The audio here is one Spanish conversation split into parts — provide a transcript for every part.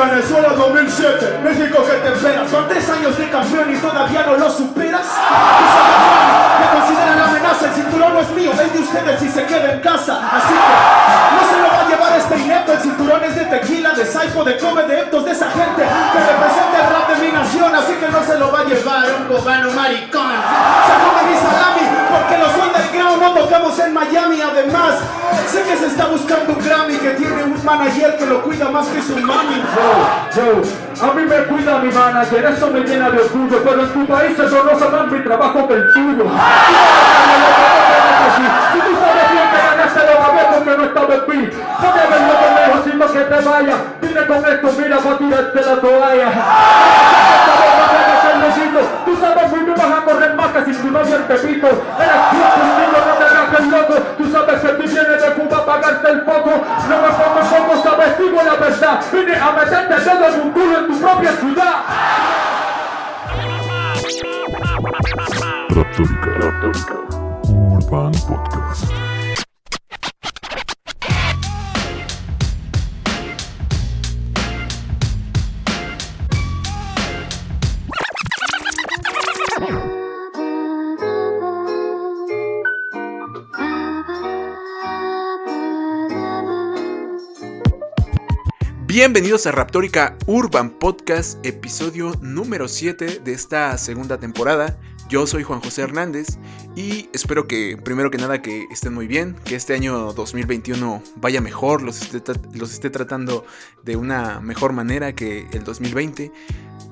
Venezuela 2007, México que te esperas. Con tres años de campeón y todavía no lo superas. Me consideran amenaza, el cinturón es mío, es de ustedes si se queda en casa. Así que no se lo va a llevar este inepto. El cinturón es de tequila, de saipo, de come, de eptos, de esa gente que representa el rap de mi nación. Así que no se lo va a llevar un cubano maricón. Se mi salami porque los underground no tocamos en Miami. Además, sé que se está buscando un Grammy que tiene un manager que lo cuida más que su mami. Yo, a mí me cuida mi manager, eso me llena de orgullo, pero en tu país se conoce más mi trabajo que el. Si tú sabes bien que ganaste lo va a ver porque no estaba en mí. No me ves lo que sino que te vaya. Vine con esto, mira, para tirarte la toalla. Tú sabes muy bien más que si tu novio el pepito. Eres tú, niño, no te hagas el loco. Tú sabes que tú vienes de Cuba a pagarte el foco. No me pongo poco, sabes, digo la verdad. Vine a meterte dedo en un culo en tu propia ciudad. Raptórica. Urban Podcast. Bienvenidos a Raptórica Urban Podcast, episodio número 7 de esta segunda temporada. Yo soy Juan José Hernández y espero que, primero que nada, que estén muy bien, que este año 2021 vaya mejor, los esté, los esté tratando de una mejor manera que el 2020.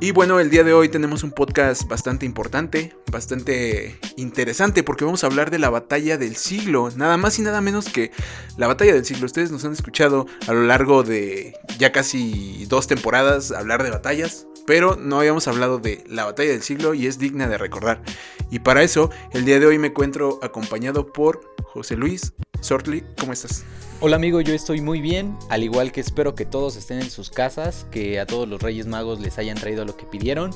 Y bueno, el día de hoy tenemos un podcast bastante importante, bastante interesante, porque vamos a hablar de la batalla del siglo, nada más y nada menos que la batalla del siglo. Ustedes nos han escuchado a lo largo de ya casi dos temporadas hablar de batallas, pero no habíamos hablado de la batalla del siglo y es digna de recordar. Y para eso, el día de hoy me encuentro acompañado por José Luis Sortly. ¿Cómo estás? Hola amigo, yo estoy muy bien, al igual que espero que todos estén en sus casas, que a todos los Reyes Magos les hayan traído lo que pidieron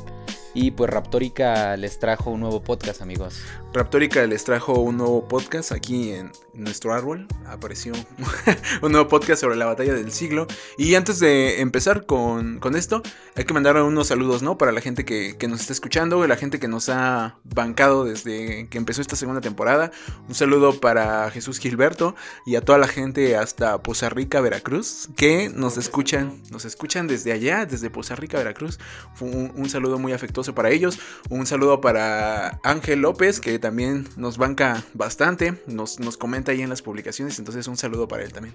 y pues Raptórica les trajo un nuevo podcast amigos. Raptórica les trajo un nuevo podcast aquí en nuestro árbol, apareció un nuevo podcast sobre la batalla del siglo y antes de empezar con, con esto hay que mandar unos saludos, ¿no? Para la gente que, que nos está escuchando, la gente que nos ha bancado desde que empezó esta segunda temporada, un saludo para Jesús Gilberto y a toda la gente hasta Poza Rica, Veracruz, que nos escuchan, nos escuchan desde allá, desde Poza Rica, Veracruz. Un, un, saludo muy afectuoso para ellos. Un saludo para Ángel López, que también nos banca bastante, nos, nos comenta ahí en las publicaciones, entonces un saludo para él también.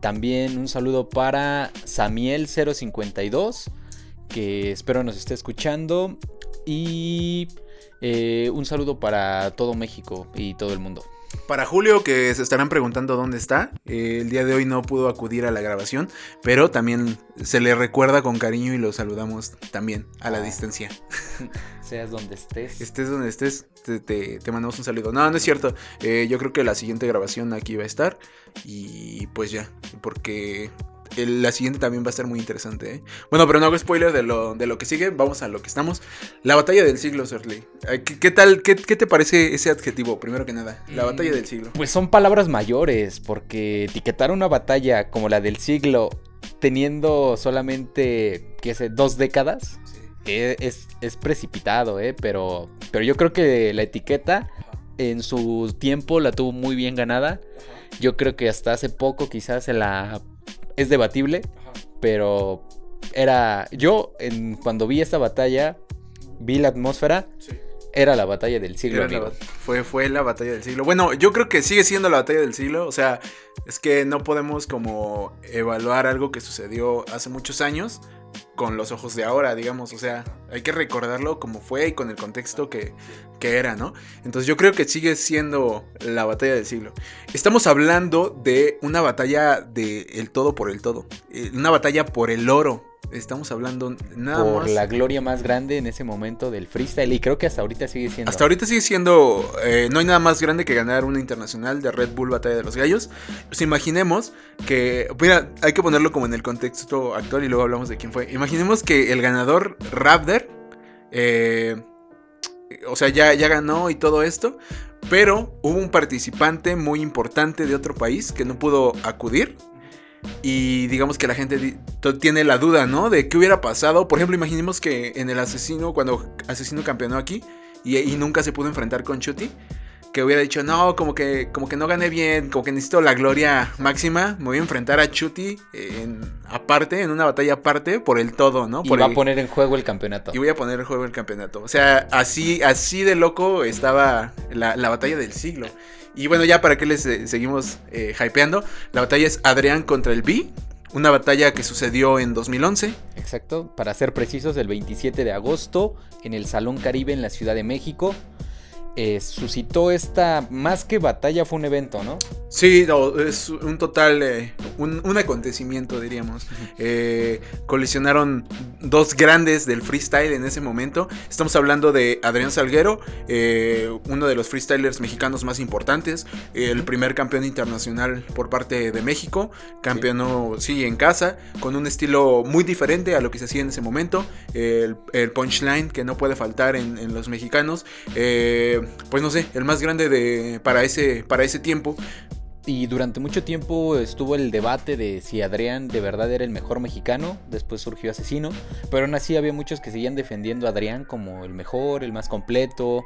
También un saludo para Samiel052, que espero nos esté escuchando. Y eh, un saludo para todo México y todo el mundo. Para Julio, que se estarán preguntando dónde está, eh, el día de hoy no pudo acudir a la grabación, pero también se le recuerda con cariño y lo saludamos también a la distancia. Seas donde estés. Estés donde estés, te, te, te mandamos un saludo. No, no es cierto. Eh, yo creo que la siguiente grabación aquí va a estar. Y pues ya, porque el, la siguiente también va a estar muy interesante. ¿eh? Bueno, pero no hago spoiler de lo, de lo que sigue. Vamos a lo que estamos. La batalla del siglo, Serley. ¿Qué, qué tal? Qué, qué, te parece ese adjetivo, primero que nada? La batalla del siglo. Pues son palabras mayores, porque etiquetar una batalla como la del siglo teniendo solamente, qué sé, dos décadas, sí. es, es, es, precipitado, ¿eh? Pero, pero yo creo que la etiqueta en su tiempo la tuvo muy bien ganada. Yo creo que hasta hace poco quizás se la es debatible, Ajá. pero era yo en, cuando vi esta batalla vi la atmósfera. Sí. Era la batalla del siglo, la, fue, fue la batalla del siglo. Bueno, yo creo que sigue siendo la batalla del siglo. O sea, es que no podemos como evaluar algo que sucedió hace muchos años con los ojos de ahora, digamos. O sea, hay que recordarlo como fue y con el contexto que, que era, ¿no? Entonces yo creo que sigue siendo la batalla del siglo. Estamos hablando de una batalla de el todo por el todo. Eh, Una batalla por el oro. Estamos hablando nada por más. la gloria más grande en ese momento del freestyle y creo que hasta ahorita sigue siendo. Hasta ahorita sigue siendo. Eh, no hay nada más grande que ganar una internacional de Red Bull Batalla de los Gallos. Pues imaginemos que. Mira, hay que ponerlo como en el contexto actual y luego hablamos de quién fue. Imaginemos que el ganador Raptor. Eh, o sea, ya, ya ganó y todo esto. Pero hubo un participante muy importante de otro país que no pudo acudir. Y digamos que la gente tiene la duda, ¿no? De qué hubiera pasado. Por ejemplo, imaginemos que en el asesino, cuando asesino campeonó aquí y, y nunca se pudo enfrentar con Chuti, que hubiera dicho, no, como que, como que no gané bien, como que necesito la gloria máxima, me voy a enfrentar a Chuti en, aparte, en una batalla aparte, por el todo, ¿no? Y va el- a poner en juego el campeonato. y voy a poner en juego el campeonato. O sea, así, así de loco estaba la, la batalla del siglo. Y bueno, ya para que les eh, seguimos eh, hypeando, la batalla es Adrián contra el B. Una batalla que sucedió en 2011. Exacto, para ser precisos, el 27 de agosto en el Salón Caribe en la Ciudad de México. Eh, suscitó esta, más que batalla, fue un evento, ¿no? Sí, no, es un total, eh, un, un acontecimiento, diríamos. Eh, colisionaron dos grandes del freestyle en ese momento. Estamos hablando de Adrián Salguero, eh, uno de los freestylers mexicanos más importantes, el primer campeón internacional por parte de México, campeonó, sí, en casa, con un estilo muy diferente a lo que se hacía en ese momento, el, el punchline que no puede faltar en, en los mexicanos, eh, pues no sé, el más grande de, para, ese, para ese tiempo. Y durante mucho tiempo estuvo el debate de si Adrián de verdad era el mejor mexicano, después surgió Asesino, pero aún así había muchos que seguían defendiendo a Adrián como el mejor, el más completo.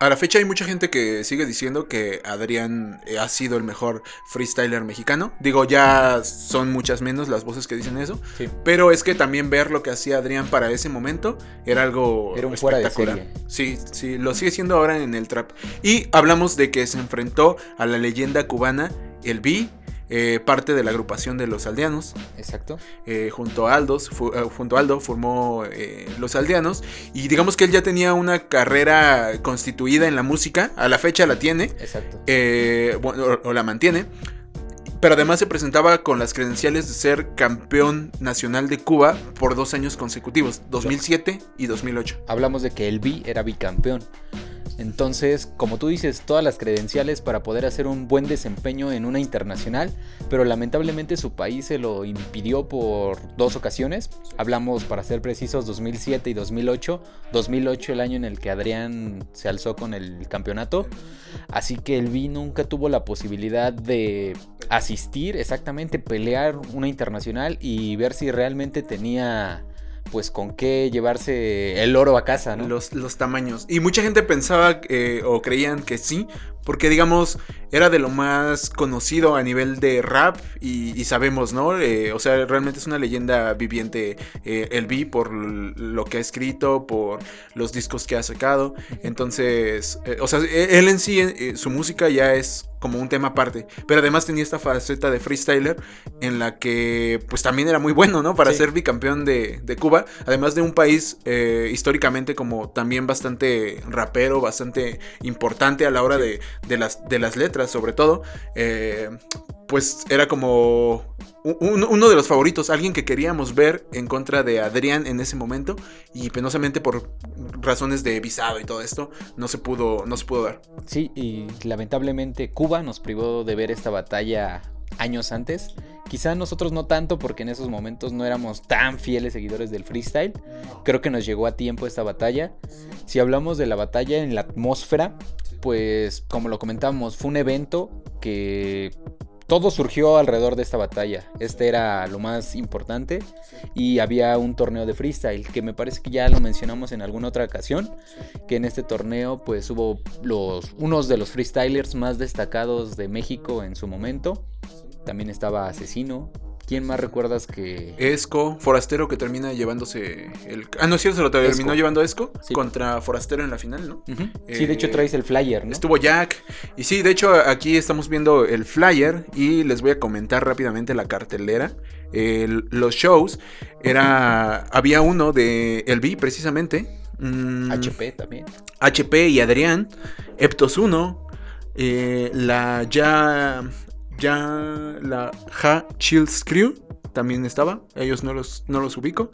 A la fecha hay mucha gente que sigue diciendo que Adrián eh, ha sido el mejor freestyler mexicano. Digo, ya son muchas menos las voces que dicen eso. Sí. Pero es que también ver lo que hacía Adrián para ese momento era algo Era un fuera de espectacular. serie. Sí, sí, lo sigue siendo ahora en el trap. Y hablamos de que se enfrentó a la leyenda cubana, el B, eh, parte de la agrupación de los aldeanos. Exacto. eh, junto a Aldos, fu- eh, junto a Aldo formó eh, Los Aldeanos y digamos que él ya tenía una carrera constituida en la música, a la fecha la tiene, Exacto. bueno, o, o la mantiene, pero además se presentaba con las credenciales de ser campeón nacional de Cuba por dos años consecutivos, 2007 y 2008. Hablamos de que el B era bicampeón. Entonces, como tú dices, todas las credenciales para poder hacer un buen desempeño en una internacional, pero lamentablemente su país se lo impidió por dos ocasiones. Hablamos, para ser precisos, 2007 y 2008. 2008 el año en el que Adrián se alzó con el campeonato. Así que el B nunca tuvo la posibilidad de asistir, exactamente, pelear una internacional y ver si realmente tenía pues con qué llevarse el oro a casa, ¿no? Los, los tamaños. Y mucha gente pensaba eh, o creían que sí, porque digamos, era de lo más conocido a nivel de rap y, y sabemos, ¿no? Eh, o sea, realmente es una leyenda viviente eh, el B por lo que ha escrito, por los discos que ha sacado. Entonces, eh, o sea, e- él en sí, su música ya es como un tema aparte. Pero además tenía esta faceta de freestyler en la que pues también era muy bueno, ¿no? Para Sí. ser bicampeón de, de Cuba. Además de un país eh, históricamente como también bastante rapero, bastante importante a la hora de, de las, de las letras sobre todo. Eh, pues era como un- uno de los favoritos, alguien que queríamos ver en contra de Adrián en ese momento y penosamente por razones de visado y todo esto no se pudo no se pudo dar. Sí, y lamentablemente Cuba nos privó de ver esta batalla años antes. Quizá nosotros no tanto porque en esos momentos no éramos tan fieles seguidores del freestyle. Creo que nos llegó a tiempo esta batalla. Si hablamos de la batalla en la atmósfera, pues como lo comentamos, fue un evento que todo surgió alrededor de esta batalla. Este era lo más importante y había un torneo de freestyle que me parece que ya lo mencionamos en alguna otra ocasión, que en este torneo pues hubo los unos de los freestylers más destacados de México en su momento. También estaba Asesino. ¿Quién más recuerdas que Esco, Forastero que termina llevándose el... Ah, no es cierto, se lo terminó Esco. llevando Esco Sí. contra Forastero en la final, ¿no? Sí, de hecho Eh, traes el flyer, ¿no? Estuvo Jack. Y sí, de hecho aquí estamos viendo el flyer y les voy a comentar rápidamente la cartelera. El- los shows era... Había uno de El B precisamente. Mm, HP también. HP y Adrián. Eptos 1. eh, la ya... Ya... La Ja Chills Crew. También estaba. Ellos no los, no los ubico.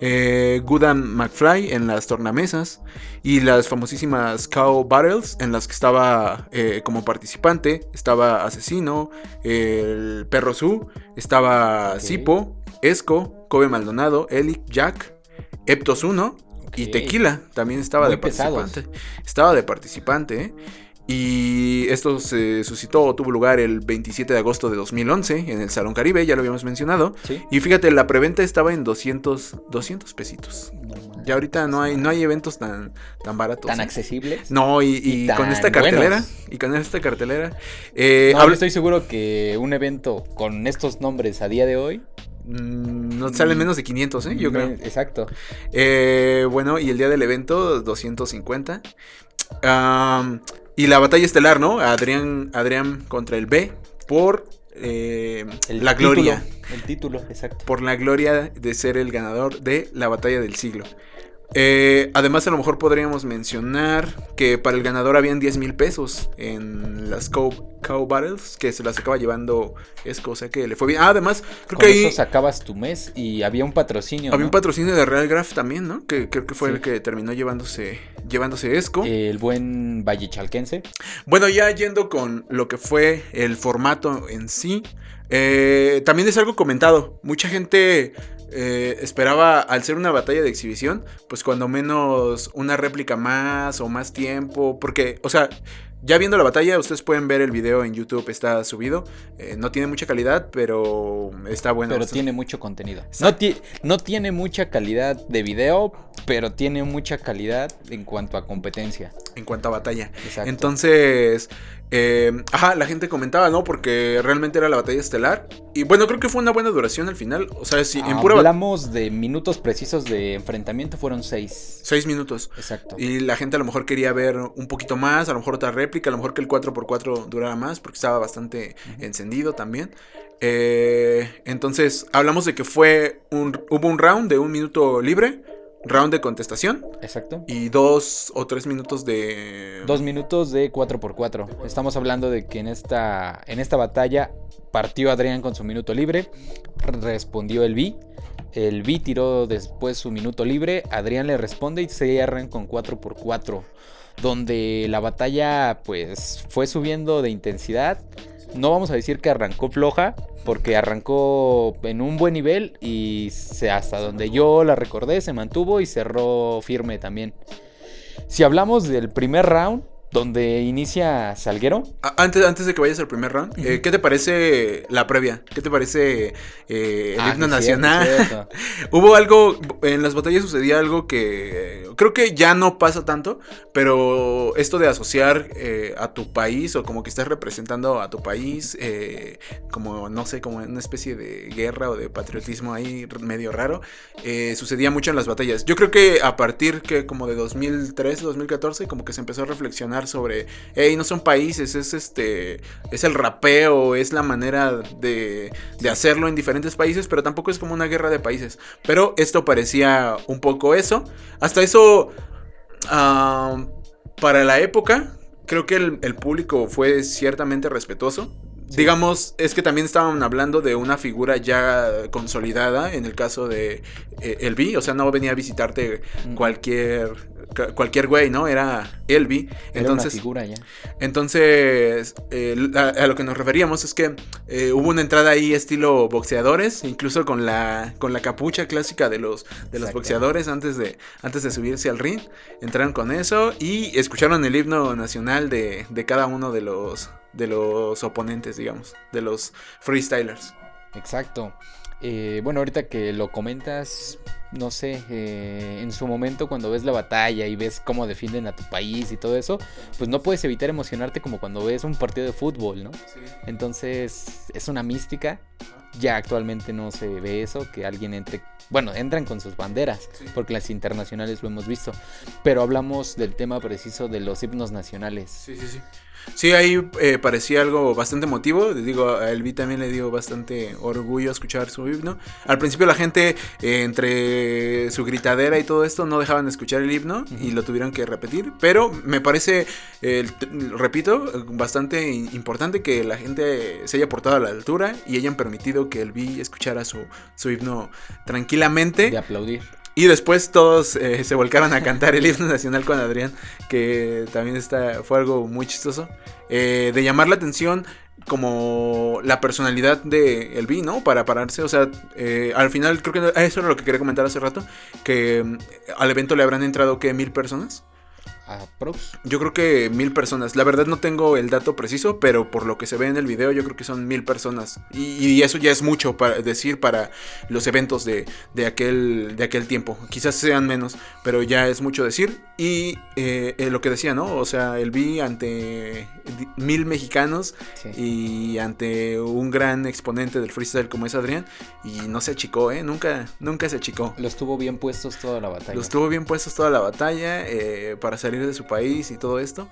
Eh, McFly en las tornamesas. Y las famosísimas Cow Battles en las que estaba eh, como participante. Estaba Asesino. El Perro Su. Estaba Ok. Sipo. Esco. Kobe Maldonado. Elic Jack. Eptos 1. Y. Tequila también estaba Muy de pesados. participante. Estaba de participante, ¿eh? Y esto se suscitó o tuvo lugar el 27 de agosto de 2011 en el Salón Caribe, ya lo habíamos mencionado. Sí. Y fíjate, la preventa estaba en 200, 200 pesitos. Ya ahorita no hay, no hay eventos tan, tan baratos. Tan ¿eh? accesibles. No, y, y y con esta cartelera, buenos. y con esta cartelera, eh, No, habla- yo estoy seguro que un evento con estos nombres a día de hoy. mm, no salen menos de 500, ¿eh? Yo creo. Exacto. Eh, bueno, y el día del evento, 250. Am, y la batalla estelar, ¿no? Adrián, Adrián contra el B por eh, El la gloria. el título, exacto. Por la gloria de ser el ganador de la batalla del siglo. Eh, además, a lo mejor podríamos mencionar que para el ganador habían 10 mil pesos en las Cow, Cow Battles, que se las acaba llevando Esco, o sea que le fue bien. Ah, además, creo Con que ahí eso sacabas tu mes y había un patrocinio. había ¿no? un patrocinio de Real Graph también, ¿no? Que creo que fue Sí. el que terminó llevándose, llevándose Esco. El buen Vallechalquense. Bueno, ya yendo con lo que fue el formato en sí, eh, también es algo comentado. Mucha gente eh, esperaba, al ser una batalla de exhibición, pues cuando menos una réplica más o más tiempo, porque, o sea... Ya viendo la batalla, ustedes pueden ver el video en YouTube, está subido. Eh, no tiene mucha calidad, pero está bueno. pero tiene mucho contenido. No, ti- no tiene mucha calidad de video, pero tiene mucha calidad en cuanto a competencia. En cuanto a batalla. Exacto. Entonces, eh, ajá, la gente comentaba, ¿no? Porque realmente era la batalla estelar. Y bueno, creo que fue una buena duración al final. O sea, si en pura. Hablamos de minutos precisos de enfrentamiento, fueron seis. Seis minutos. Exacto. Y la gente a lo mejor quería ver un poquito más, a lo mejor otra réplica, a lo mejor que el 4x4 durara más, porque estaba bastante encendido también. Eh, entonces, hablamos de que fue un, hubo un round de un minuto libre, round de contestación, Exacto. y dos o tres minutos de... Dos minutos de 4x4. Estamos hablando de que en esta, en esta batalla partió Adrián con su minuto libre, respondió el B. El B tiró después su minuto libre, Adrián le responde y se cierran con 4x4. Donde la batalla pues fue subiendo de intensidad. No vamos a decir que arrancó floja, porque arrancó en un buen nivel y hasta donde yo la recordé se mantuvo y cerró firme también. Si hablamos del primer round, donde inicia Salguero, Antes, antes de que vayas al primer round, eh, ¿qué te parece la previa? ¿Qué te parece eh, el Ah, himno cierto, nacional? cierto. Hubo algo, en las batallas sucedía algo que creo que ya no pasa tanto, pero esto de asociar eh, a tu país o como que estás representando a tu país, como no sé, como una especie de guerra o de patriotismo ahí medio raro, sucedía mucho en las batallas. Yo creo que a partir que como de 2013, 2014, como que se empezó a reflexionar sobre, hey, no son países, es este, es el rapeo, es la manera de, de hacerlo en diferentes países, pero tampoco es como una guerra de países. Pero esto parecía un poco eso. Hasta eso, ah, para la época, creo que el, el público fue ciertamente respetuoso. Digamos, es que también estaban hablando de una figura ya consolidada, en el caso de eh, el B, o sea, no venía a visitarte Mm. cualquier cualquier güey, ¿no? Era Elvi. Era Entonces, una figura ya. entonces, eh, a, a lo que nos referíamos es que eh, hubo una entrada ahí estilo boxeadores, incluso con la, con la capucha clásica de los, de los boxeadores antes de, antes de subirse al ring. Entraron con eso y escucharon el himno nacional de, de cada uno de los, de los oponentes, digamos, de los freestylers. Exacto. Eh, bueno, ahorita que lo comentas, no sé, eh, en su momento cuando ves la batalla y ves cómo defienden a tu país y todo eso, pues no puedes evitar emocionarte como cuando ves un partido de fútbol, ¿no? Entonces es una mística. Ya actualmente no se ve eso, que alguien entre... Bueno, entran con sus banderas, porque las internacionales lo hemos visto. Pero hablamos del tema preciso de los himnos nacionales. Sí, sí, sí. Sí, ahí eh, parecía algo bastante emotivo. Digo, a Elvi también le dio bastante orgullo escuchar su himno. Al principio la gente, eh, entre su gritadera y todo esto, no dejaban de escuchar el himno y lo tuvieron que repetir. Pero me parece, eh, repito, bastante importante que la gente se haya portado a la altura y hayan permitido que Elvi escuchara su, su himno tranquilamente. De aplaudir. Y después todos eh, se volcaron a cantar el himno nacional con Adrián, que también está, fue algo muy chistoso. eh, de llamar la atención como la personalidad de Elvi, ¿no? Para pararse, o sea, eh, al final creo que eso era lo que quería comentar hace rato, que mm, al evento le habrán entrado, ¿qué? ¿Mil personas? Aprox. Yo creo que mil personas. La verdad no tengo el dato preciso, pero por lo que se ve en el video, yo creo que son mil personas. Y, y eso ya es mucho para decir para los eventos de, de aquel, de aquel tiempo. Quizás sean menos, pero ya es mucho decir. Y eh, eh, lo que decía, ¿no? O sea, el vi ante mil mexicanos Sí. y ante un gran exponente del freestyle como es Adrián. Y no se achicó, ¿eh? Nunca, nunca se achicó. Los tuvo bien puestos toda la batalla. Los tuvo bien puestos toda la batalla eh, para salir de su país y todo esto.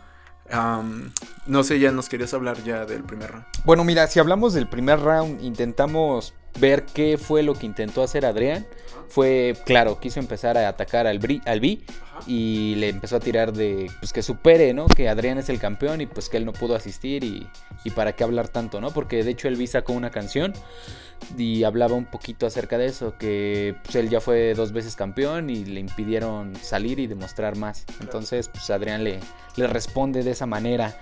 No sé, ya nos querías hablar ya del primer round. Bueno, mira, si hablamos del primer round, intentamos ver qué fue lo que intentó hacer Adrián. Fue, claro, quiso empezar a atacar al, Bri- al B y le empezó a tirar de, pues que supere, ¿no? Que Adrián es el campeón y pues que él no pudo asistir y, y para qué hablar tanto, ¿no? Porque de hecho el B sacó una canción y hablaba un poquito acerca de eso, que pues, él ya fue dos veces campeón y le impidieron salir y demostrar más. Entonces, pues Adrián le, le responde de esa manera.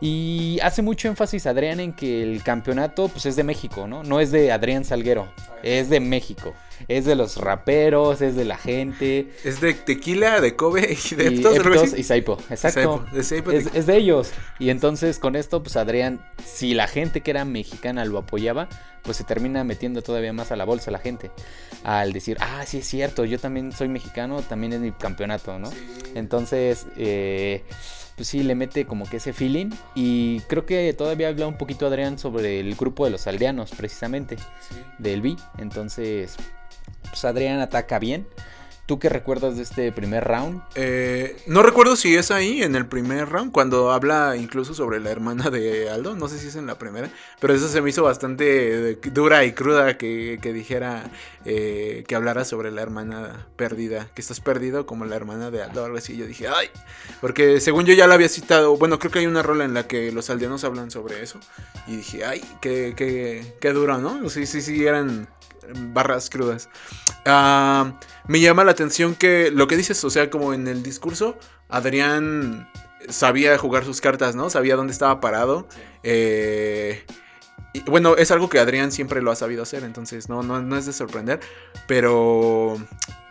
Y hace mucho énfasis Adrián en que el campeonato pues es de México, ¿no? No es de Adrián Salguero, es de México. Es de los raperos, es de la gente. Es de tequila, de Kobe y de y Eptos, Eptos y Saipo, exacto. Saipo, de Saipo, Es, es de ellos. Y entonces con esto, pues Adrián, si la gente que era mexicana lo apoyaba, pues se termina metiendo todavía más a la bolsa la gente. Al decir, ah, sí es cierto, yo también soy mexicano, también es mi campeonato, ¿no? Entonces, eh, pues sí, le mete como que ese feeling. Y creo que todavía habla un poquito Adrián sobre el grupo de los aldeanos, precisamente, del B. Entonces, pues Adrián ataca bien. ¿Tú qué recuerdas de este primer round? Eh, no recuerdo si es ahí en el primer round, cuando habla incluso sobre la hermana de Aldo. No sé si es en la primera, pero eso se me hizo bastante eh, dura y cruda que, dijera eh, que hablara sobre la hermana perdida, que estás perdido como la hermana de Aldo, algo así. Yo dije, ay, porque según yo ya la había citado. Bueno, creo que hay una rola en la que los aldeanos hablan sobre eso. Y dije, ay, qué, qué, qué duro, ¿no? Sí, sí, sí, eran barras crudas. Ah, me llama la atención que lo que dices, o sea, como en el discurso, Adrián sabía jugar sus cartas, ¿no? Sabía dónde estaba parado. Eh, y, bueno, es algo que Adrián siempre lo ha sabido hacer, entonces no, no, no es de sorprender. Pero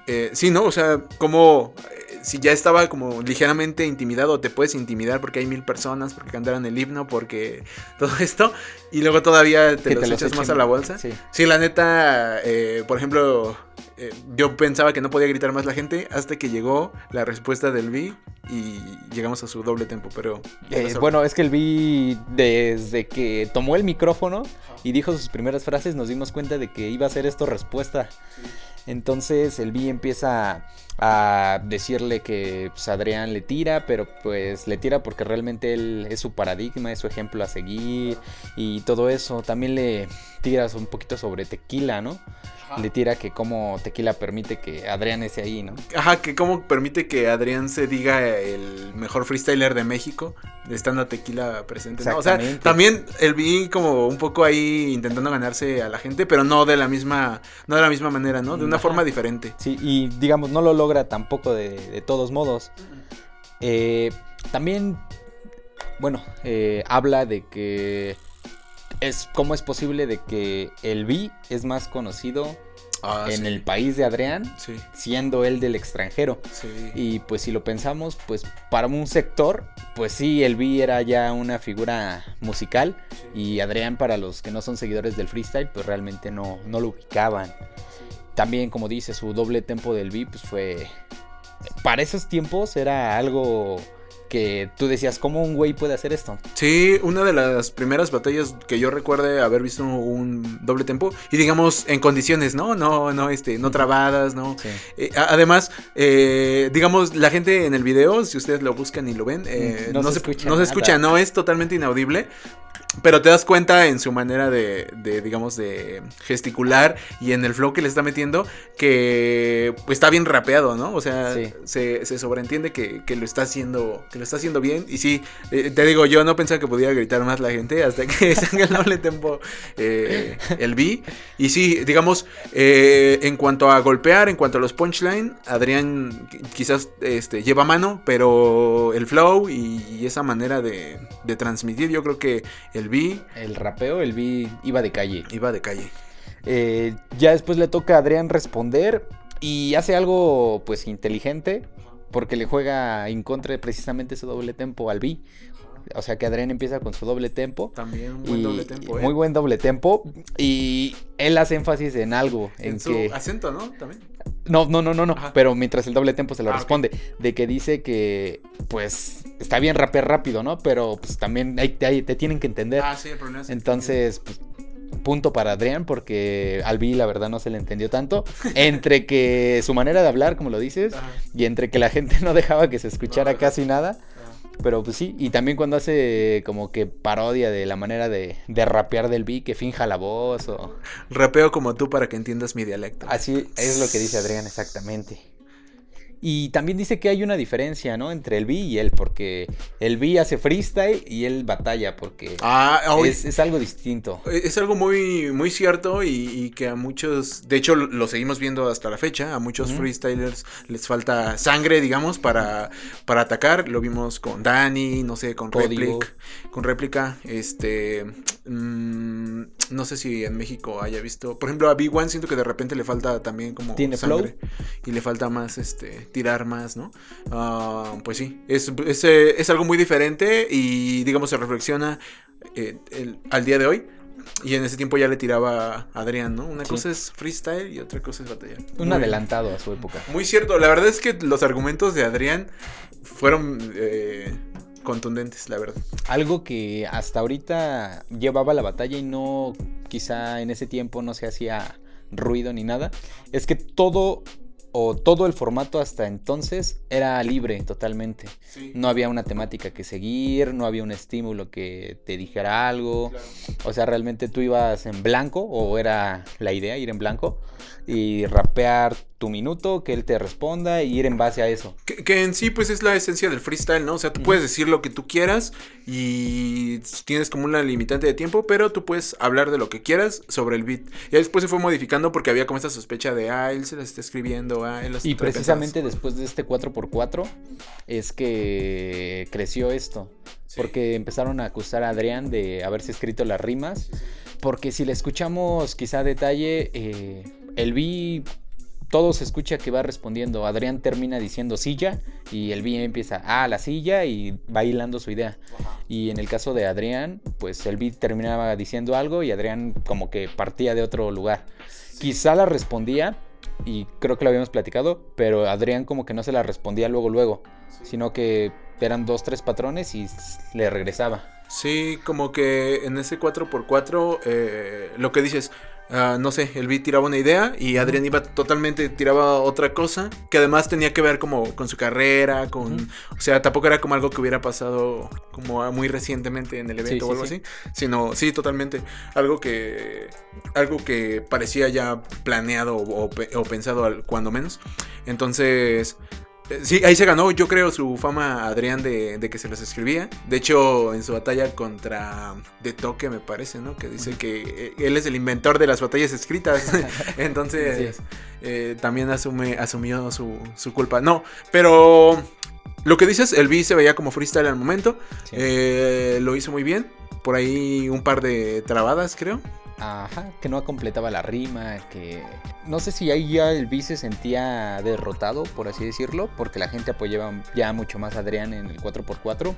eh, sí, ¿no? O sea, como eh, si ya estaba como ligeramente intimidado, te puedes intimidar porque hay mil personas, porque cantaron el himno, porque todo esto, y luego todavía te los te los echas más a la bolsa. Sí. Sí, la neta, eh, por ejemplo, eh, yo pensaba que no podía gritar más la gente hasta que llegó la respuesta del B y llegamos a su doble tempo, pero... Eh, bueno, es que el vi desde que tomó el micrófono y dijo sus primeras frases, nos dimos cuenta de que iba a ser esto respuesta. Entonces el vi empieza a decirle que pues, Adrián le tira, pero pues le tira porque realmente él es su paradigma, es su ejemplo a seguir y todo eso. También le tiras un poquito sobre tequila, ¿no? Le tira que como tequila permite que Adrián esté ahí, ¿no? Ajá, que cómo permite que Adrián se diga el mejor freestyler de México, estando Tequila presente. ¿no? O sea, también el vi como un poco ahí intentando ganarse a la gente, pero no de la misma, no de la misma manera, ¿no? De una Ajá. forma diferente. Sí, y digamos, no lo logra tampoco de, de todos modos. Eh, también, bueno, eh, habla de que es cómo es posible de que el B es más conocido Ah, en sí. el país de Adrián, Sí, siendo él del extranjero. sí. Y pues si lo pensamos, pues para un sector, pues sí, el B era ya una figura musical y Adrián para los que no son seguidores del freestyle, pues realmente no, no lo ubicaban. También, como dice, su doble tempo del B, pues fue... Para esos tiempos era algo que tú decías, ¿cómo un güey puede hacer esto? Sí, una de las primeras batallas que yo recuerde haber visto un doble tempo y digamos en condiciones, ¿no? No, no, este, no trabadas, ¿no? Sí. Eh, además, eh, digamos, la gente en el video, si ustedes lo buscan y lo ven, eh, no no, se se, escucha no se escucha, no es totalmente inaudible. Pero te das cuenta en su manera de, de, digamos, de gesticular y en el flow que le está metiendo que pues, está bien rapeado, ¿no? O sea, Sí. se, se sobreentiende que, que lo está haciendo, que lo está haciendo bien. Y sí, eh, te digo, yo no pensaba que podía gritar más la gente hasta que salga el doble tempo eh, el B. Y sí, digamos, eh, en cuanto a golpear, en cuanto a los punchline, Adrián qui- quizás este, lleva mano, pero el flow y, y esa manera de, de transmitir, yo creo que el B El rapeo, el B iba de calle. iba de calle. Eh, ya después le toca a Adrián responder y hace algo pues inteligente porque le juega en contra precisamente ese doble tempo al B. O sea que Adrián empieza con su doble tempo. También un buen y- doble tempo, y ¿eh? Muy buen doble tempo. Y él hace énfasis en algo. En, En su que. acento, ¿no? También. No, no, no, no, no. Ajá. Pero mientras el doble tempo se lo Ah, responde. De que dice que, pues, está bien rapear rápido, ¿no? Pero pues también hay- te, hay- te tienen que entender. Ah, sí, el problema es Entonces, pues, punto para Adrián, porque al B la verdad no se le entendió tanto. Entre que su manera de hablar, como lo dices, Ajá. y entre que la gente no dejaba que se escuchara No, casi nada. Pero pues sí, y también cuando hace como que parodia de la manera de, de rapear del B, que finja la voz o... Rapeo como tú para que entiendas mi dialecto. Así es lo que dice Adrián exactamente. Y también dice que hay una diferencia, ¿no? Entre el B y él, porque el B hace freestyle y él batalla, porque Ah, es, es algo distinto. Es algo muy, muy cierto y, y que a muchos, de hecho lo, seguimos viendo hasta la fecha, a muchos freestylers les falta sangre, digamos, para, para atacar. Lo vimos con Dani, no sé, con. Replic, con réplica, este, mm, no sé si en México haya visto, por ejemplo a B1 siento que de repente le falta también como ¿Tiene sangre y le falta más, este, tirar más, ¿no? Ah, pues sí, es, es, eh, es algo muy diferente y digamos se reflexiona eh, el- al día de hoy. Y en ese tiempo ya le tiraba a Adrián, ¿no? Una Sí. cosa es freestyle y otra cosa es batallar. Un Muy- adelantado a su época. Muy cierto, la verdad es que los argumentos de Adrián fueron eh, contundentes, la verdad. Algo que hasta ahorita llevaba la batalla y no, quizá en ese tiempo no se hacía ruido ni nada, es que todo o todo el formato hasta entonces era libre totalmente. No había una temática que seguir, no había un estímulo que te dijera algo. O sea, realmente tú ibas en blanco, o era la idea ir en blanco, y rapear tu minuto, que él te responda y ir en base a eso. Que, que en sí, pues es la esencia del freestyle, ¿no? O sea, tú puedes decir lo que tú quieras y tienes como una limitante de tiempo, pero tú puedes hablar de lo que quieras sobre el beat. Y después se fue modificando porque había como esta sospecha de, ah, él se las está escribiendo, ah, él las Y está pensando". precisamente después de este 4x4 es que creció esto. Porque empezaron a acusar a Adrián de haberse escrito las rimas. Porque si le escuchamos quizá a detalle, eh, el B todo se escucha que va respondiendo. Adrián termina diciendo silla y el B empieza ah, la silla y va hilando su idea. Y en el caso de Adrián, pues el B terminaba diciendo algo y Adrián como que partía de otro lugar. Quizá la respondía y creo que lo habíamos platicado, pero Adrián como que no se la respondía luego luego, sino que eran dos, tres patrones y le regresaba. Sí, como que en ese 4x4, eh, lo que dices, ah, no sé, el beat tiraba una idea y Adrián iba totalmente, tiraba otra cosa, que además tenía que ver como con su carrera, con... O sea, tampoco era como algo que hubiera pasado como muy recientemente en el evento Sí, o algo sí, así, sino, sí, totalmente, algo que... Algo que parecía ya planeado o, o pensado al- cuando menos. Entonces... Eh, Sí, ahí se ganó, yo creo, su fama Adrián de, de que se las escribía. De hecho, en su batalla contra De Toque, me parece, ¿no? Que dice que eh, él es el inventor de las batallas escritas. Entonces, Sí. eh, también asume, asumió su, su culpa. No, pero lo que dices, el B se veía como freestyle al momento. Sí. Eh, lo hizo muy bien. Por ahí un par de trabadas, creo. Ajá, que no completaba la rima, que no sé si ahí ya el B se sentía derrotado, por así decirlo, porque la gente apoyaba ya mucho más a Adrián en el 4x4,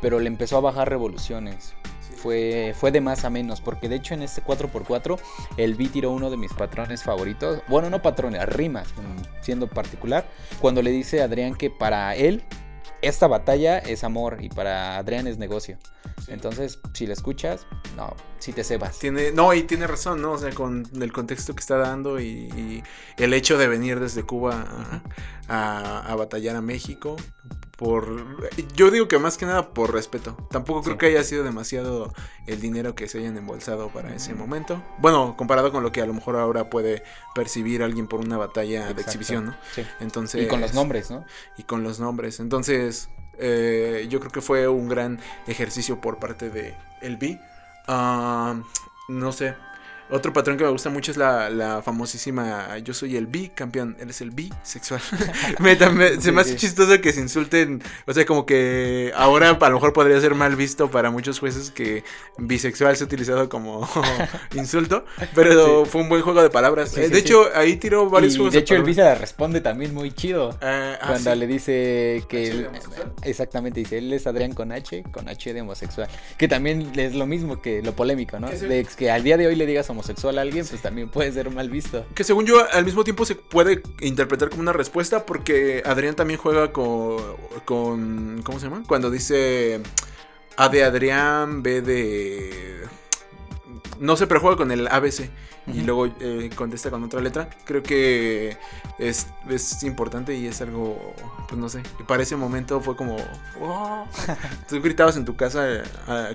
pero le empezó a bajar revoluciones. Fue, fue de más a menos, porque de hecho en este 4x4 el B tiró uno de mis patrones favoritos. Bueno, no patrones, rimas, mm, siendo particular. Cuando le dice a Adrián que para él esta batalla es amor y para Adrián es negocio. Entonces, si la escuchas, no, si te cebas. Tiene, no, y tiene razón, ¿no? O sea, con el contexto que está dando y, y el hecho de venir desde Cuba a, batallar a México. Por, yo digo que más que nada por respeto. Tampoco creo Sí. que haya sido demasiado el dinero que se hayan embolsado para ese momento. Bueno, comparado con lo que a lo mejor ahora puede percibir alguien por una batalla de exhibición, ¿no? Sí. Entonces, Y con los nombres, ¿no? y con los nombres. Entonces, eh, yo creo que fue un gran ejercicio por parte de el B. Ah, no sé. Otro patrón que me gusta mucho es la, la famosísima Yo soy el bi campeón, él es el bisexual. me, también- se me hace chistoso que se insulten. O sea, como que ahora a lo mejor podría ser mal visto para muchos jueces que bisexual se ha utilizado como insulto. Pero fue un buen juego de palabras. Sí, Eh, sí, de hecho, ahí tiró varios Y juegos de hecho el. Visa responde también muy chido. Eh, ah, Cuando le dice que... Exactamente, dice, él es Adrián con H, con H de homosexual. Que también es lo mismo que lo polémico, ¿no? De que al día de hoy le digas homosexual a alguien, pues también puede ser mal visto. Que según yo, al mismo tiempo se puede interpretar como una respuesta porque Adrián también juega con, con ¿cómo se llama? Cuando dice A de Adrián, B de... No sé, pero juega con el ABC y Ujú. luego eh, contesta con otra letra. Creo que es, es importante y es algo, pues no sé, para ese momento fue como... "Wow". Tú gritabas en tu casa eh,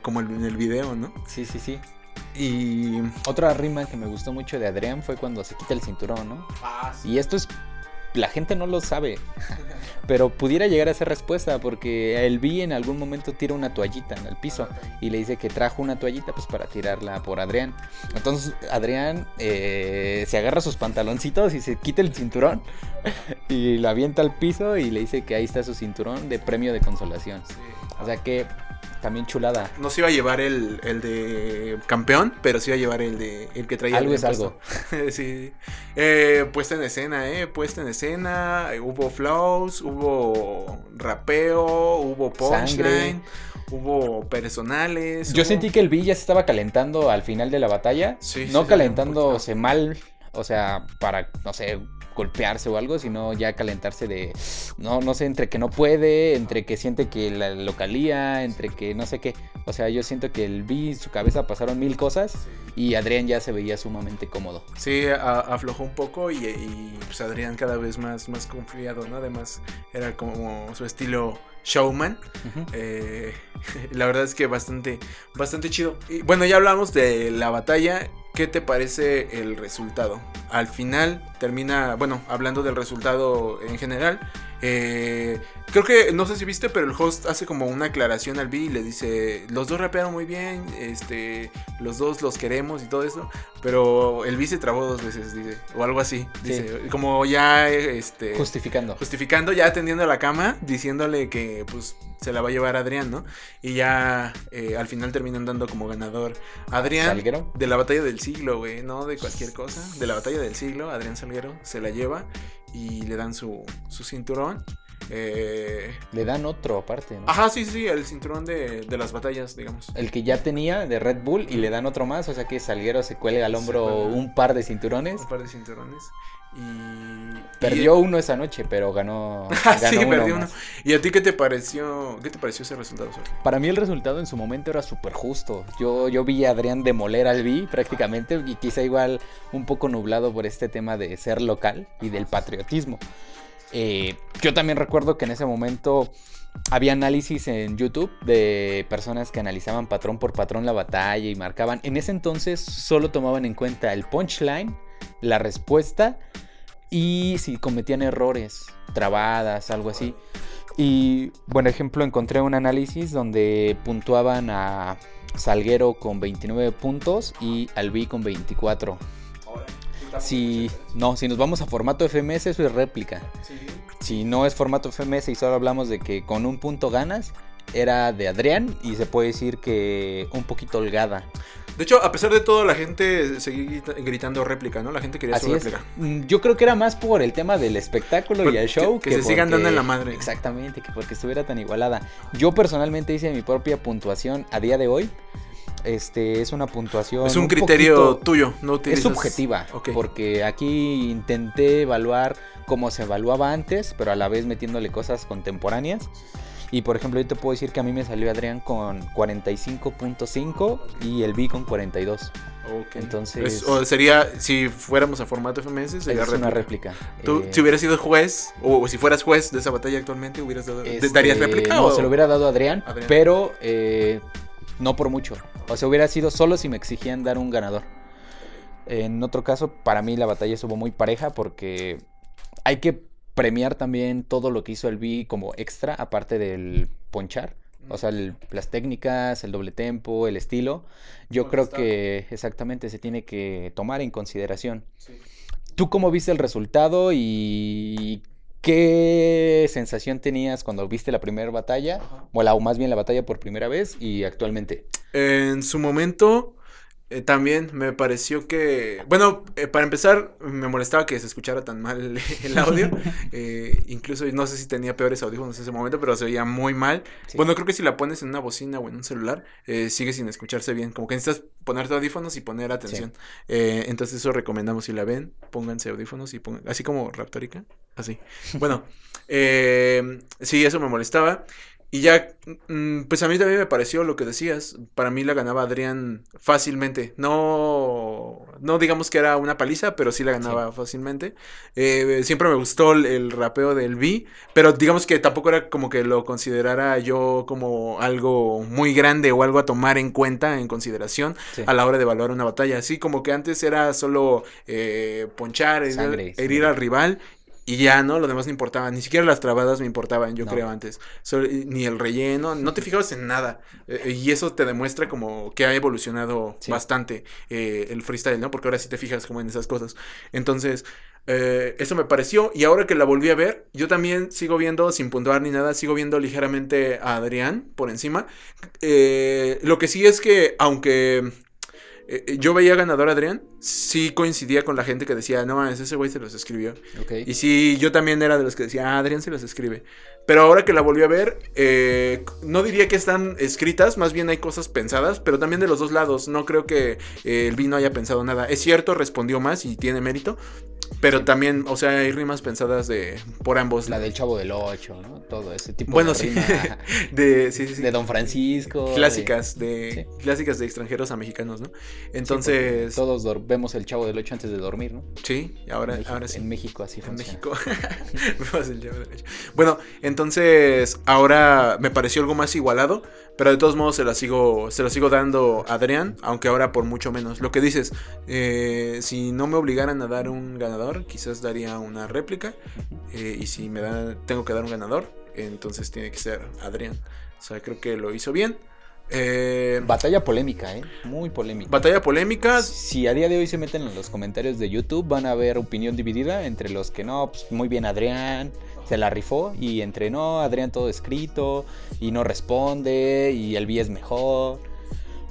como en el video, ¿no? Sí, sí, sí. Y... Otra rima que me gustó mucho de Adrián fue cuando se quita el cinturón, ¿no? Y esto es. La gente no lo sabe. Pero pudiera llegar a ser respuesta porque el B en algún momento tira una toallita en el piso y le dice que trajo una toallita pues para tirarla por Adrián. Entonces Adrián eh, se agarra sus pantaloncitos y se quita el cinturón y la avienta al piso y le dice que ahí está su cinturón de premio de consolación. O sea que también chulada. No se iba a llevar el, el de campeón, pero se iba a llevar el de el que traía. Algo el es algo. sí. Eh, puesta en escena, eh. Puesta en escena. Hubo flows, hubo rapeo, hubo punchline, hubo personales. Yo hubo- sentí que el B ya se estaba calentando al final de la batalla. Sí, sí, no sí, calentándose mal, o sea, para, no sé, golpearse o algo, sino ya calentarse de, no, no sé, entre que no puede, entre que siente que la localía, entre que no sé qué. O sea, yo siento que el y su cabeza pasaron mil cosas y Adrián ya se veía sumamente cómodo. Sí, a- aflojó un poco y, y, pues Adrián cada vez más, más confiado, ¿no? Además, era como su estilo showman. Eh, la verdad es que bastante, bastante chido. Y bueno, ya hablamos de la batalla. ¿Qué te parece el resultado? Al final termina, bueno, hablando del resultado en general. Eh, creo que, no sé si viste, pero el host hace como una aclaración al B y le dice, los dos rapearon muy bien, este, los dos los queremos y todo eso. Pero el B se trabó dos veces, dice, o algo así. Dice, como ya, este... Justificando. Justificando, ya atendiendo a la cama, diciéndole que pues se la va a llevar Adrián, ¿no? Y ya eh, al final terminan dando como ganador Adrián Salguero. de la batalla del siglo, güey, no de cualquier cosa, de la batalla del siglo, Adrián Salguero se la lleva y le dan su, su cinturón. Eh, Le dan otro aparte, ¿no? Ajá, sí, sí, el cinturón de, de las batallas, digamos. El que ya tenía de Red Bull y le dan otro más, o sea que Salguero se cuelga al hombro un par de cinturones. Un par de cinturones. Y. Perdió uno esa noche, pero ganó, ganó sí, uno perdió uno. más. ¿Y a ti qué te pareció? ¿Qué te pareció ese resultado? Para mí el resultado en su momento era súper justo. Yo, yo vi a Adrián demoler al B prácticamente y quizá igual un poco nublado por este tema de ser local y del patriotismo. Eh, yo también recuerdo que en ese momento había análisis en YouTube de personas que analizaban patrón por patrón la batalla y marcaban. En ese entonces solo tomaban en cuenta el punchline, la respuesta y si cometían errores, trabadas, algo así. Y, buen ejemplo, encontré un análisis donde puntuaban a Salguero con 29 puntos y al B con 24. Si, no, si nos vamos a formato FMS, eso es réplica. Si no es formato FMS y solo hablamos de que con un punto ganas, era de Adrián y se puede decir que un poquito holgada. De hecho, a pesar de todo, la gente seguía grita- gritando réplica, ¿no? La gente quería Así su es. réplica. Mm, Yo creo que era más por el tema del espectáculo y Porque- el show. que se sigan dando en la madre. Exactamente, que porque estuviera tan igualada. Yo personalmente hice mi propia puntuación a día de hoy. Este es una puntuación. es un, criterio poquito- tuyo, no Es utilizas... subjetiva, Ok. porque aquí intenté evaluar cómo se evaluaba antes, pero a la vez metiéndole cosas contemporáneas. Y por ejemplo, yo te puedo decir que a mí me salió Adrián con 45.5 y el B con 42. Ok. Entonces- Es- o sería, si fuéramos a formato FMS, sería es una réplica. Tú, Eh, si hubieras sido juez, o, o si fueras juez de esa batalla actualmente, hubieras dado, este, ¿darías réplica? No, o? se lo hubiera dado a Adrián, Adrián. pero eh, no por mucho. O sea, hubiera sido solo si me exigían dar un ganador. En otro caso, para mí la batalla estuvo muy pareja porque hay que premiar también todo lo que hizo el B como extra, aparte del ponchar. O sea, el- las técnicas, el doble tempo, el estilo, yo creo que exactamente se tiene que tomar en consideración. ¿Tú cómo viste el resultado y qué sensación tenías cuando viste la primera batalla? O, la, o más bien la batalla por primera vez y actualmente. En su momento eh, también me pareció que, bueno, eh, para empezar me molestaba que se escuchara tan mal el audio. eh, incluso no sé si tenía peores audífonos en ese momento, pero se oía muy mal. Sí. Bueno, creo que si la pones en una bocina o en un celular, eh, sigue sin escucharse bien. Como que necesitas ponerte audífonos y poner atención. Eh, entonces eso recomendamos si la ven, pónganse audífonos y pongan, así como Raptorica, así. Bueno, eh, sí, eso me molestaba. Y ya, mm, pues a mí también me pareció lo que decías. Para mí la ganaba Adrián fácilmente. No, no digamos que era una paliza, pero sí la ganaba fácilmente. Eh, siempre me gustó el, el rapeo del B, pero digamos que tampoco era como que lo considerara yo como algo muy grande o algo a tomar en cuenta, en consideración Sí. a la hora de evaluar una batalla. Así como que antes era solo eh, ponchar, herir, herir al rival. Y ya, ¿no? Lo demás no importaba. Ni siquiera las trabadas me importaban, yo No. creo, antes. Ni el relleno. No te fijabas en nada. Eh, y eso te demuestra como que ha evolucionado Sí. bastante eh, el freestyle, ¿no? Porque ahora sí te fijas como en esas cosas. Entonces, eh, eso me pareció. Y ahora que la volví a ver, yo también sigo viendo, sin puntuar ni nada, sigo viendo ligeramente a Adrián por encima. Eh, lo que sí es que, aunque eh, yo veía ganador a Adrián, sí coincidía con la gente que decía, no mames, ese güey se los escribió. Y sí, yo también era de los que decía, ah, Adrián se los escribe. Pero ahora que la volví a ver, eh, no diría que están escritas, más bien hay cosas pensadas, pero también de los dos lados. No creo que eh, el vino haya pensado nada. Es cierto, respondió más y tiene mérito, pero también, o sea, hay rimas pensadas de por ambos. La del Chavo del Ocho, ¿no? Todo ese tipo Bueno, de sí. rima de, sí, sí, sí. de Don Francisco. Clásicas de, Sí. clásicas de extranjeros a mexicanos, ¿no? Sí, Entonces, todos vemos el Chavo del Ocho antes de dormir, ¿no? sí, ahora, en México, ahora sí. En México así En funciona. México. Vemos el Chavo del Ocho. bueno, entonces ahora me pareció algo más igualado, pero de todos modos se la sigo, se la sigo dando a Adrián, aunque ahora por mucho menos. Lo que dices, eh, si no me obligaran a dar un ganador, quizás daría una réplica, eh, y si me da, tengo que dar un ganador, entonces tiene que ser Adrián. O sea, creo que lo hizo bien. Eh, Batalla polémica, ¿eh? Muy polémica. batalla polémica, Si a día de hoy se meten en los comentarios de YouTube, van a ver opinión dividida entre los que no, pues muy bien Adrián, se la rifó, y entre no, Adrián todo escrito, y no responde, y el B es mejor.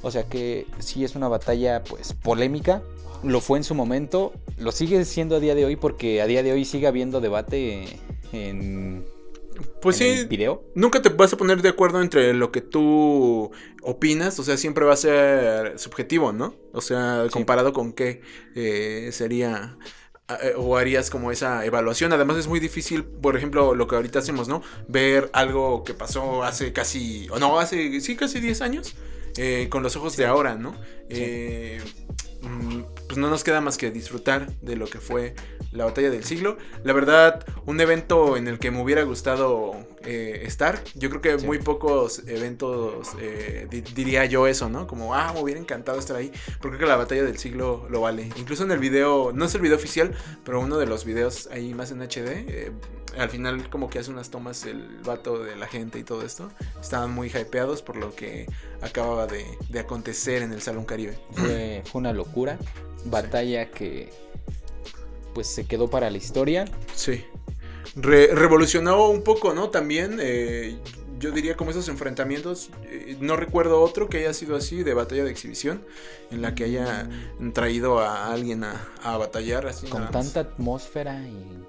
O sea que sí es una batalla, pues, polémica. Lo fue en su momento, lo sigue siendo a día de hoy porque a día de hoy sigue habiendo debate en, pues en sí, el video. Nunca te vas a poner de acuerdo entre lo que tú opinas, o sea, siempre va a ser subjetivo, ¿no? O sea, Sí. comparado con qué eh, sería o harías como esa evaluación. Además es muy difícil, por ejemplo, lo que ahorita hacemos, ¿no? Ver algo que pasó hace casi, o no, hace, sí, casi 10 años, eh, con los ojos de ahora, ¿no? Eh, pues no nos queda más que disfrutar de lo que fue la batalla del siglo. La verdad, un evento en el que me hubiera gustado eh, estar. Yo creo que Sí. muy pocos eventos eh, di- diría yo eso, ¿no? Como, ah, me hubiera encantado estar ahí. Porque creo que la batalla del siglo lo vale. Incluso en el video, no es el video oficial, pero uno de los videos ahí más en HD. eh, al final como que hace unas tomas el vato de la gente y todo esto. Estaban muy hypeados por lo que acababa de, de acontecer en el Salón Caribe. Fue, fue una locura. Batalla que pues se quedó para la historia. Sí. Re- revolucionó un poco, ¿no? También, eh, yo diría como esos enfrentamientos. eh, no recuerdo otro que haya sido así, de batalla de exhibición, en la que haya traído a alguien a, a batallar así. con tanta atmósfera y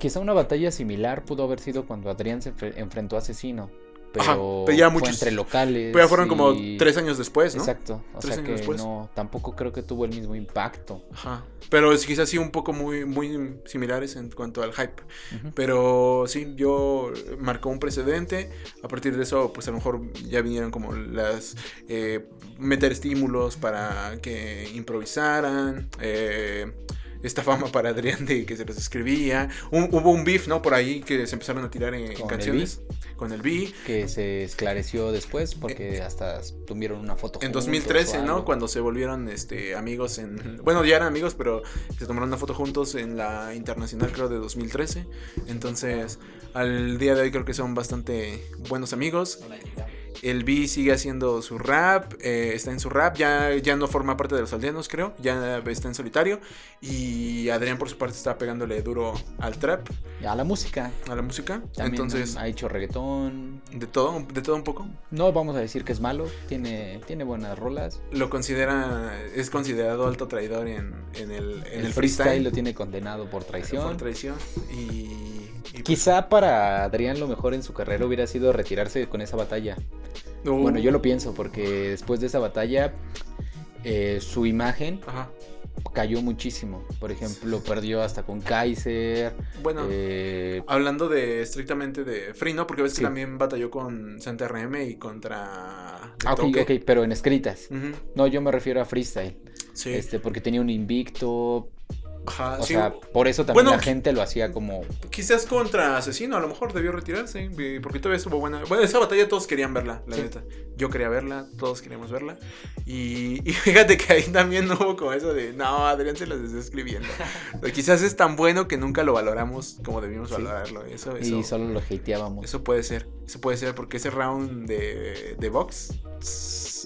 quizá una batalla similar pudo haber sido cuando Adrián se enfre- enfrentó a Asesino pero, Ajá, pero ya fue muchos- entre locales Pero ya fueron como tres años después, ¿no? exacto o Tres sea años que después. no tampoco creo que tuvo el mismo impacto Ajá. Pero es quizás sí un poco muy, muy similares en cuanto al hype. Pero sí, yo marcó un precedente. A partir de eso, pues a lo mejor ya vinieron como las eh, meter estímulos para que improvisaran. eh, esta fama para Adrián de que se los escribía. Un- hubo un beef, ¿no? Por ahí que se empezaron a tirar en, Con el canciones. Con el beef. Que se esclareció después porque hasta tuvieron una foto. Eh, En juntos 2013, o ¿no? Cuando se volvieron este, amigos en... Bueno, ya eran amigos, pero se tomaron una foto juntos en la internacional, creo, de 2013. Entonces, al día de hoy creo que son bastante buenos amigos. El B sigue haciendo su rap, eh, está en su rap, ya, ya no forma parte de los aldeanos, creo, ya está en solitario. Y Adrián, por su parte, está pegándole duro al trap, A la música. a la música. También Entonces, ha hecho reggaetón. de todo, de todo un poco. No vamos a decir que es malo. Tiene, tiene buenas rolas. Lo considera, es considerado alto traidor en, en el, en el, el, freestyle, lo tiene condenado por traición. Por traición. Y, Quizá para Adrián lo mejor en su carrera hubiera sido retirarse con esa batalla. no- Bueno, yo lo pienso porque después de esa batalla eh, su imagen Ajá. cayó muchísimo. Por ejemplo, perdió hasta con Kaiser. Bueno, eh, hablando de estrictamente de Free, ¿no? Porque ves Sí. que también batalló con Santa RM y contra. Ah, ok, ok, pero en escritas. No, yo me refiero a freestyle. Sí. Este, porque tenía un invicto. Ajá, O sí, sea, por eso también Bueno, la gente lo hacía como. Quizás contra Asesino, a lo mejor debió retirarse, porque todavía estuvo buena. Bueno, esa batalla todos querían verla, la Sí. neta. Yo quería verla, todos queríamos verla. Y, y fíjate que ahí también hubo como eso de, no, Adrián se las está escribiendo. O sea, quizás es tan bueno que nunca lo valoramos como debimos Sí. valorarlo. Eso, eso, Y solo lo hateábamos. eso puede ser, eso puede ser, porque ese round de, de box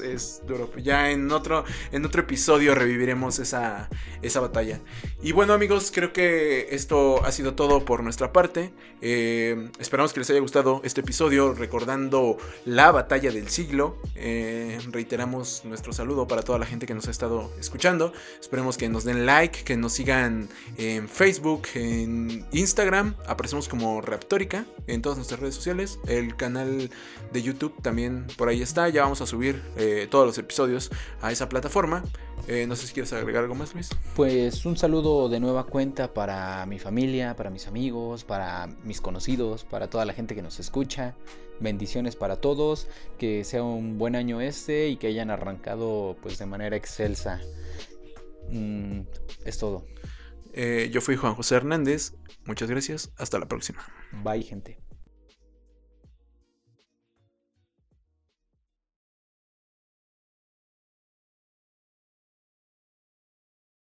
es duro. Ya en otro, en otro episodio reviviremos esa, esa batalla. Y bueno amigos, creo que esto ha sido todo por nuestra parte. Eh, esperamos que les haya gustado este episodio recordando la batalla del siglo. Eh, reiteramos nuestro saludo para toda la gente que nos ha estado escuchando. Esperemos que nos den like, que nos sigan en Facebook, en Instagram. Aparecemos como Raptórica en todas nuestras redes sociales. El canal de YouTube también por ahí está. Ya vamos a subir eh, todos los episodios a esa plataforma. Eh, no sé si quieres agregar algo más, Luis. Pues un saludo de nueva cuenta para mi familia, para mis amigos, para mis conocidos, para toda la gente que nos escucha. Bendiciones para todos, que sea un buen año este y que hayan arrancado pues de manera excelsa. Mm, es todo. Eh, yo fui Juan José Hernández. Muchas gracias. Hasta la próxima. Bye gente.